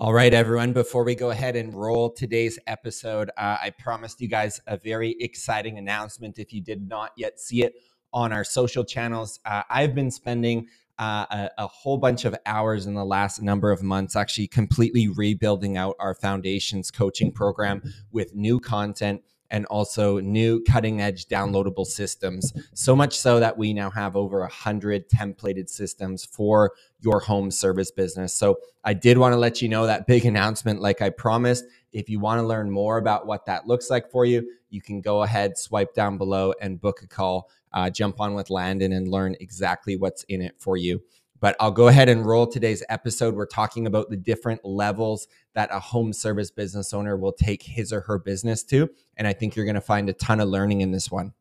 All right, everyone. Before we go ahead and roll today's episode, uh, I promised you guys a very exciting announcement. If you did not yet see it on our social channels, uh, I've been spending uh, a, a, whole bunch of hours in the last number of months actually completely rebuilding out our foundations coaching program with new content and also new cutting edge downloadable systems. So much so that we now have over a hundred templated systems for your home service business. So I did want to let you know that big announcement, like I promised. If you want to learn more about what that looks like for you, you can go ahead, swipe down below, and book a call. Uh, jump on with Landon and learn exactly what's in it for you. But I'll go ahead and roll today's episode. We're talking about the different levels that a home service business owner will take his or her business to. And I think you're going to find a ton of learning in this one.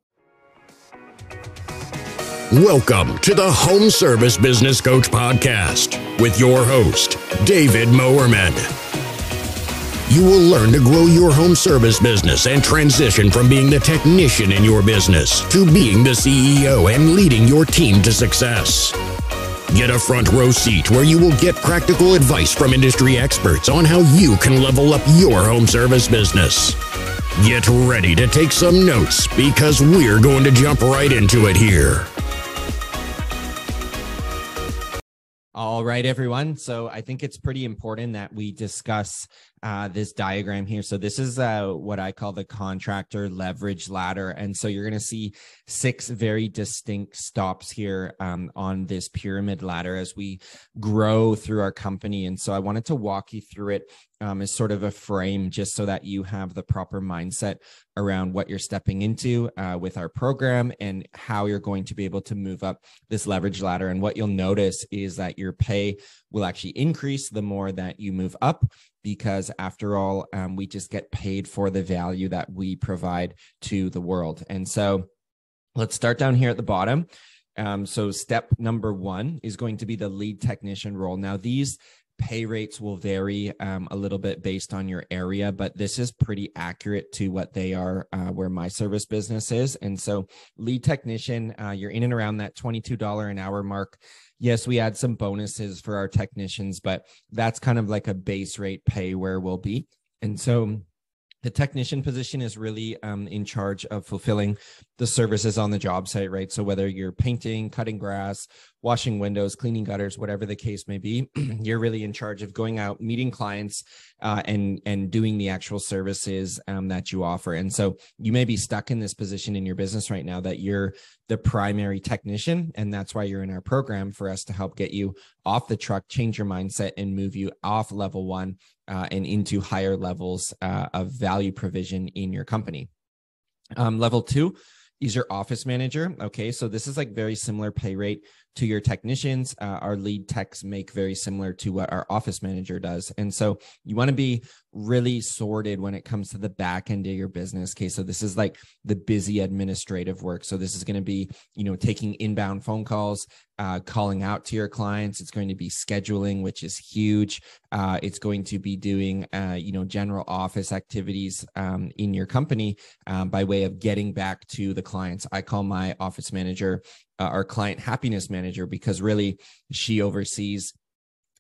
Welcome to the Home Service Business Coach Podcast with your host, David Moerman. You will learn to grow your home service business and transition from being the technician in your business to being the CEO and leading your team to success. Get a front row seat where you will get practical advice from industry experts on how you can level up your home service business. Get ready to take some notes because we're going to jump right into it here. All right, everyone. So I think it's pretty important that we discuss uh, this diagram here. So this is uh, what I call the contractor leverage ladder. And so you're going to see six very distinct stops here um, on this pyramid ladder as we grow through our company. And so I wanted to walk you through it um, as sort of a frame just so that you have the proper mindset around what you're stepping into uh, with our program and how you're going to be able to move up this leverage ladder. And what you'll notice is that your pay will actually increase the more that you move up because after all um, we just get paid for the value that we provide to the world and so let's start down here at the bottom um, so step number one is going to be the lead technician role now these pay rates will vary um, a little bit based on your area, but this is pretty accurate to what they are uh, where my service business is. And so, lead technician, uh, you're in and around that $22 an hour mark. Yes, we add some bonuses for our technicians, but that's kind of like a base rate pay where we'll be. And so, the technician position is really um, in charge of fulfilling the services on the job site, right? So whether you're painting, cutting grass, washing windows, cleaning gutters, whatever the case may be, you're really in charge of going out, meeting clients, uh, and and doing the actual services um, that you offer. And so you may be stuck in this position in your business right now that you're the primary technician, and that's why you're in our program for us to help get you off the truck, change your mindset, and move you off level one uh, and into higher levels uh, of value provision in your company. Um, level two is your office manager. Okay, so this is like very similar pay rate to your technicians. Uh, our lead techs make very similar to what our office manager does. And so you want to be really sorted when it comes to the back end of your business. Okay. So this is like the busy administrative work. So this is going to be, you know, taking inbound phone calls, uh, calling out to your clients. It's going to be scheduling, which is huge. Uh, it's going to be doing, uh, you know, general office activities um, in your company um, by way of getting back to the clients. I call my office manager uh, our client happiness manager because really she oversees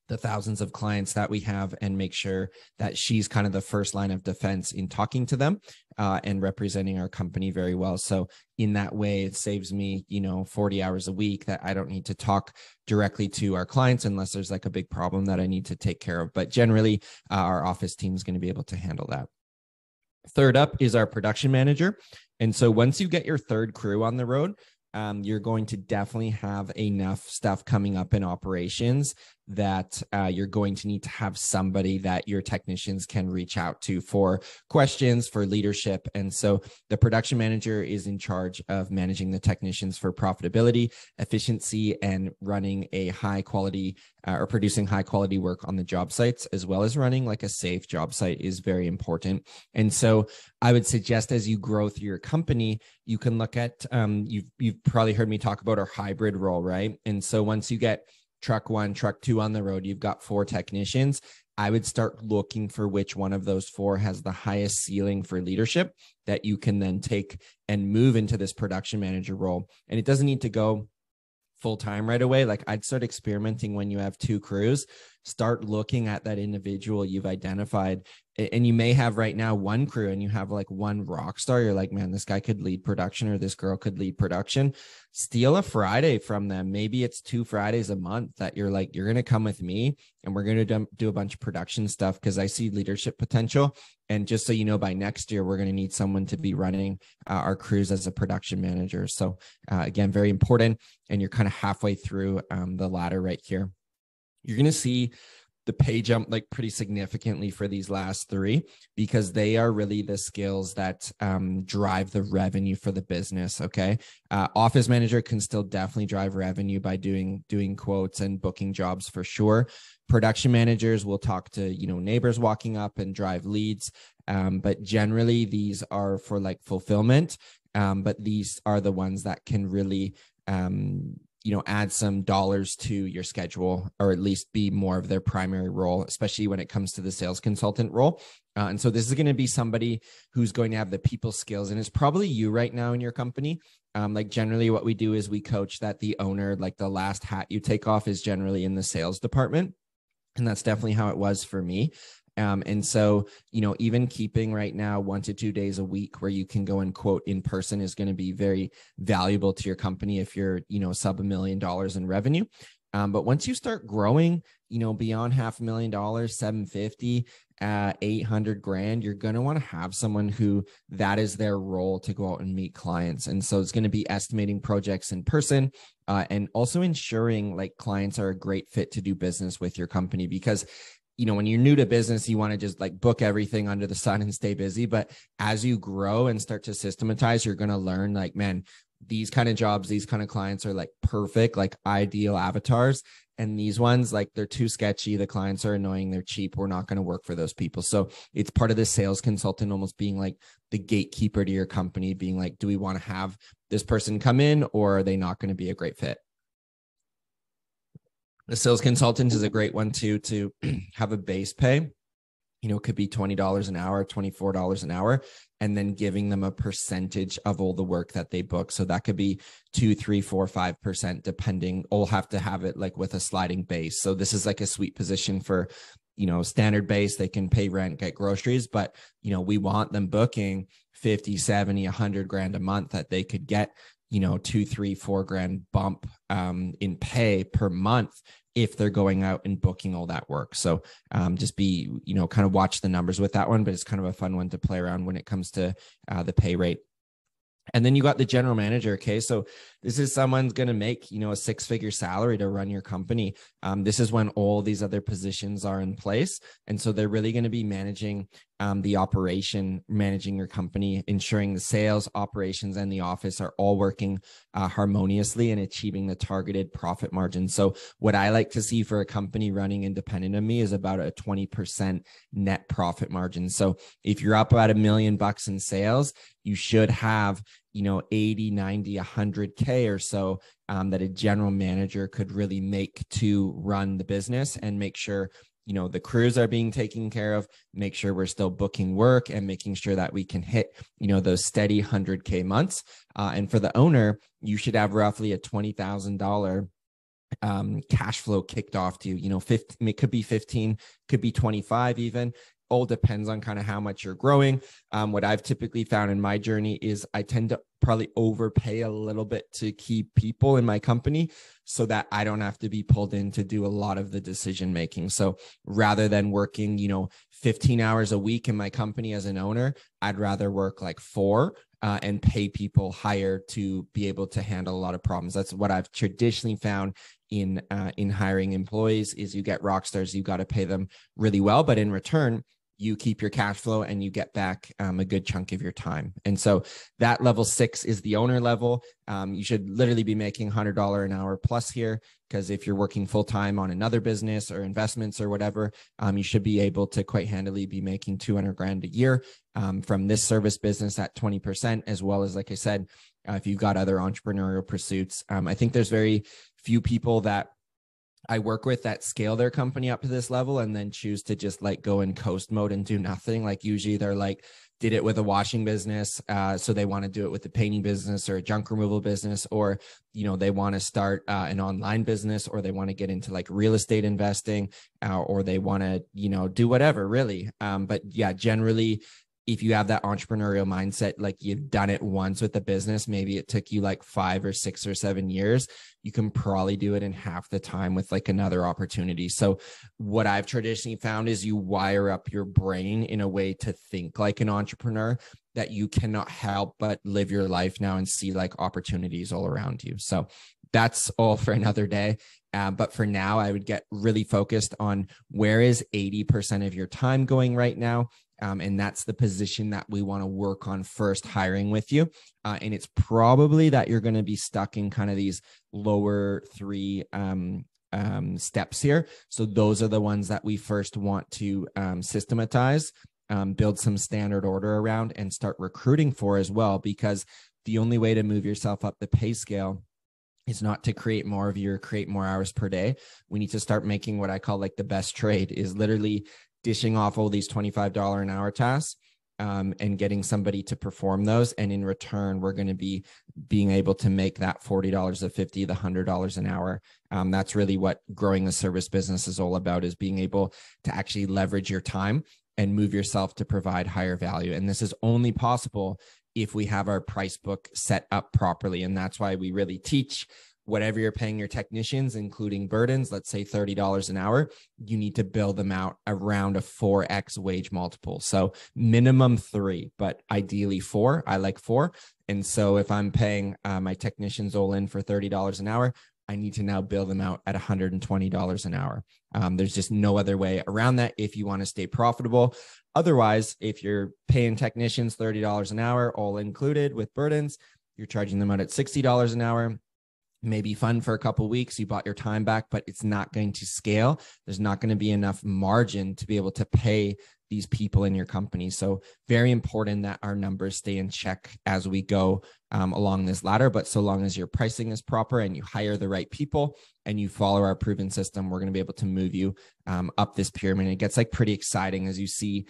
the thousands of clients that we have and make sure that she's kind of the first line of defense in talking to them uh, and representing our company very well. So in that way it saves me you know 40 hours a week that i don't need to talk directly to our clients unless there's like a big problem that i need to take care of. But generally uh, our office team is going to be able to handle that. Third up is our production manager. And so once you get your third crew on the road um, you're going to definitely have enough stuff coming up in operations that uh, you're going to need to have somebody that your technicians can reach out to for questions for leadership. And so the production manager is in charge of managing the technicians for profitability efficiency and running a high quality uh, or producing high quality work on the job sites as well as running like a safe job site is very important. And so i would suggest as you grow through your company you can look at um, you've, you've probably heard me talk about our hybrid role right? And so once you get truck one, truck two on the road, you've got four technicians. I would start looking for which one of those four has the highest ceiling for leadership that you can then take and move into this production manager role. And it doesn't need to go full time right away. Like I'd start experimenting when you have two crews. start looking at that individual you've identified and you may have right now one crew and you have like one rock star you're like man this guy could lead production or this girl could lead production steal a friday from them. Maybe it's two fridays a month that you're like you're going to come with me and we're going to do a bunch of production stuff because i see leadership potential. And just so you know by next year we're going to need someone to be running uh, our crews as a production manager. So uh, again very important and you're kind of halfway through um, the ladder right here. You're going to see the pay jump like pretty significantly for these last three because they are really the skills that um, drive the revenue for the business okay? Uh, office manager can still definitely drive revenue by doing doing quotes and booking jobs for sure. Production managers will talk to you know neighbors walking up and drive leads um, but generally these are for like fulfillment um, but these are the ones that can really um, you know add some dollars to your schedule or at least be more of their primary role especially when it comes to the sales consultant role. Uh, and so this is going to be somebody who's going to have the people skills and it's probably you right now in your company. Um, like generally what we do is we coach that the owner like the last hat you take off is generally in the sales department and that's definitely how it was for me um, and so, you know, even keeping right now one to two days a week where you can go and quote in person is going to be very valuable to your company if you're, you know, sub a million dollars in revenue. Um, but once you start growing, you know, beyond half a million dollars, 750, uh, 800 grand, you're going to want to have someone who that is their role to go out and meet clients. And so it's going to be estimating projects in person uh, and also ensuring like clients are a great fit to do business with your company because you know, when you're new to business, you want to just like book everything under the sun and stay busy. But as you grow and start to systematize, you're going to learn like, man, these kind of jobs, these kind of clients are like perfect, like ideal avatars. And these ones, like they're too sketchy. The clients are annoying. They're cheap. We're not going to work for those people. So it's part of the sales consultant almost being like the gatekeeper to your company, being like, do we want to have this person come in or are they not going to be a great fit? The sales consultant is a great one too to have a base pay. You know, it could be $20 an hour, $24 an hour, and then giving them a percentage of all the work that they book. So that could be two, three, four, five percent, depending. All have to have it like with a sliding base. So this is like a sweet position for you know standard base they can pay rent get groceries but you know we want them booking 50 70 100 grand a month that they could get you know two three four grand bump um, in pay per month if they're going out and booking all that work so um, just be you know kind of watch the numbers with that one but it's kind of a fun one to play around when it comes to uh, the pay rate and then you got the general manager. Okay. So this is someone's going to make, you know, a six figure salary to run your company. Um, this is when all these other positions are in place. And so they're really going to be managing um, the operation, managing your company, ensuring the sales, operations, and the office are all working uh, harmoniously and achieving the targeted profit margin. So, what I like to see for a company running independent of me is about a 20% net profit margin. So, if you're up about a million bucks in sales, you should have you know 80 90 100k or so um, that a general manager could really make to run the business and make sure you know the crews are being taken care of make sure we're still booking work and making sure that we can hit you know those steady 100k months. Uh, and for the owner you should have roughly a $20000 um, cash flow kicked off to you you know 15 it could be 15 could be 25 even all depends on kind of how much you're growing. Um, what I've typically found in my journey is I tend to probably overpay a little bit to keep people in my company so that I don't have to be pulled in to do a lot of the decision making. So rather than working, you know, 15 hours a week in my company as an owner, I'd rather work like four uh, and pay people higher to be able to handle a lot of problems. That's what I've traditionally found in uh, in hiring employees is you get rock stars, you got to pay them really well, but in return, you keep your cash flow and you get back um, a good chunk of your time. And so that level six is the owner level. Um, you should literally be making $100 an hour plus here because if you're working full time on another business or investments or whatever, um, you should be able to quite handily be making 200 grand a year um, from this service business at 20%, as well as, like I said, uh, if you've got other entrepreneurial pursuits. Um, I think there's very few people that I work with that scale their company up to this level and then choose to just like go in coast mode and do nothing. Like usually they're like did it with a washing business uh, so they want to do it with a painting business or a junk removal business or you know they want to start uh, an online business or they want to get into like real estate investing uh, or they want to you know do whatever really um, but yeah generally if you have that entrepreneurial mindset, like you've done it once with the business, maybe it took you like five or six or seven years, you can probably do it in half the time with like another opportunity. So, what I've traditionally found is you wire up your brain in a way to think like an entrepreneur that you cannot help but live your life now and see like opportunities all around you. So, that's all for another day. Uh, but for now, I would get really focused on where is 80% of your time going right now um, and that's the position that we want to work on first hiring with you. Uh, and it's probably that you're going to be stuck in kind of these lower three um, um, steps here. So those are the ones that we first want to um, systematize, um, build some standard order around, and start recruiting for as well. Because the only way to move yourself up the pay scale is not to create more of your create more hours per day. We need to start making what I call like the best trade is literally dishing off all these $25 an hour tasks um, and getting somebody to perform those. And in return, we're going to be being able to make that $40 of 50, the $100 an hour. Um, that's really what growing a service business is all about is being able to actually leverage your time and move yourself to provide higher value. And this is only possible if we have our price book set up properly. And that's why we really teach whatever you're paying your technicians, including burdens, let's say $30 an hour, you need to build them out around a 4x wage multiple. So minimum three, but ideally four. I like four. And so if I'm paying uh, my technicians all in for $30 an hour, I need to now build them out at $120 an hour. Um, there's just no other way around that if you want to stay profitable. Otherwise, if you're paying technicians $30 an hour, all included with burdens, you're charging them out at $60 an hour maybe fun for a couple weeks you bought your time back but it's not going to scale. There's not going to be enough margin to be able to pay these people in your company. So very important that our numbers stay in check as we go um, along this ladder. But so long as your pricing is proper and you hire the right people and you follow our proven system we're going to be able to move you um, up this pyramid. It gets like pretty exciting as you see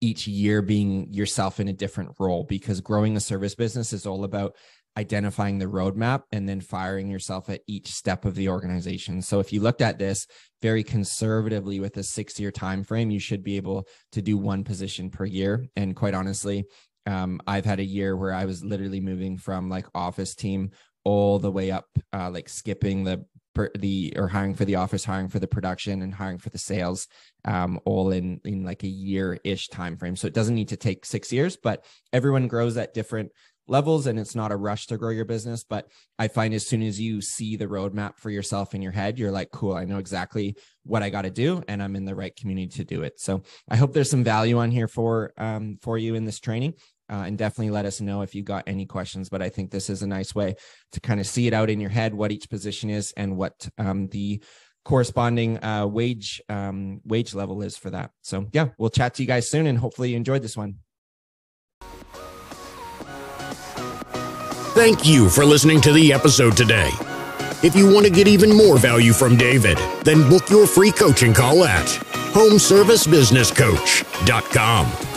each year being yourself in a different role because growing a service business is all about identifying the roadmap and then firing yourself at each step of the organization. So if you looked at this very conservatively with a 6 year time frame, you should be able to do one position per year and quite honestly, um, I've had a year where I was literally moving from like office team all the way up, uh, like skipping the per, the or hiring for the office, hiring for the production, and hiring for the sales, um, all in in like a year ish time frame. So it doesn't need to take six years, but everyone grows at different levels and it's not a rush to grow your business but i find as soon as you see the roadmap for yourself in your head you're like cool i know exactly what i got to do and i'm in the right community to do it. So i hope there's some value on here for um, for you in this training uh, and definitely let us know if you got any questions but i think this is a nice way to kind of see it out in your head what each position is and what um, the corresponding uh, wage um, wage level is for that. So yeah we'll chat to you guys soon and hopefully you enjoyed this one Thank you for listening to the episode today. If you want to get even more value from David, then book your free coaching call at homeservicebusinesscoach.com.